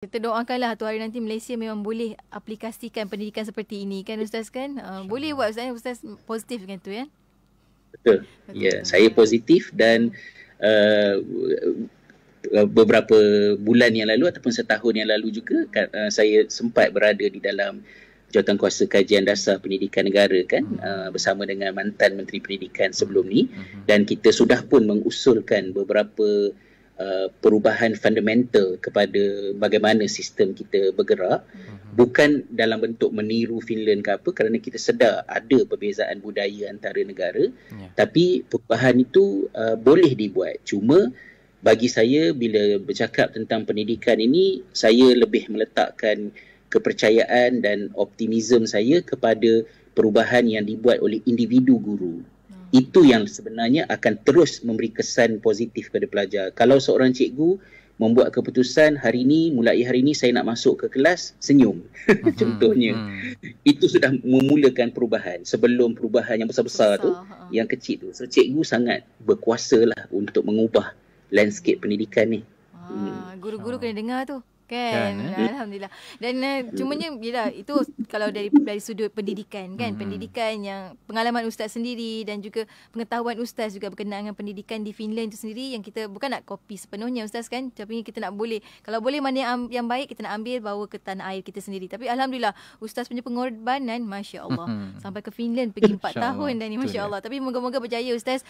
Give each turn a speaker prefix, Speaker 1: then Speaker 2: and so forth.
Speaker 1: Kita doakanlah tu hari nanti Malaysia memang boleh aplikasikan pendidikan seperti ini kan Ustaz kan? Uh, boleh buat Ustaz, Ustaz positif kan tu ya?
Speaker 2: Betul. Betul. Ya, saya positif dan uh, beberapa bulan yang lalu ataupun setahun yang lalu juga uh, saya sempat berada di dalam Jawatan Kuasa Kajian Dasar Pendidikan Negara kan hmm. uh, bersama dengan mantan Menteri Pendidikan sebelum ni hmm. dan kita sudah pun mengusulkan beberapa uh, perubahan fundamental kepada bagaimana sistem kita bergerak hmm. bukan dalam bentuk meniru Finland ke apa kerana kita sedar ada perbezaan budaya antara negara yeah. tapi perubahan itu uh, boleh dibuat cuma bagi saya bila bercakap tentang pendidikan ini saya lebih meletakkan kepercayaan dan optimisme saya kepada perubahan yang dibuat oleh individu guru. Itu yang sebenarnya akan terus memberi kesan positif kepada pelajar. Kalau seorang cikgu membuat keputusan hari ini, mulai hari ini saya nak masuk ke kelas, senyum. Hmm. Contohnya. Hmm. Itu sudah memulakan perubahan. Sebelum perubahan yang besar-besar Besar, tu, ha. yang kecil tu. So cikgu sangat berkuasa lah untuk mengubah landscape pendidikan ni.
Speaker 1: Ha, hmm. Guru-guru kena dengar tu. Kan, kan eh? alhamdulillah. Dan uh, cumanya yalah itu kalau dari dari sudut pendidikan kan, hmm. pendidikan yang pengalaman ustaz sendiri dan juga pengetahuan ustaz juga berkenaan dengan pendidikan di Finland itu sendiri yang kita bukan nak copy sepenuhnya ustaz kan, tapi kita nak boleh kalau boleh mana yang, yang baik kita nak ambil bawa ke tanah air kita sendiri. Tapi alhamdulillah ustaz punya pengorbanan masya-Allah hmm. sampai ke Finland pergi 4 tahun dan ni masya-Allah. Tapi moga-moga berjaya ustaz.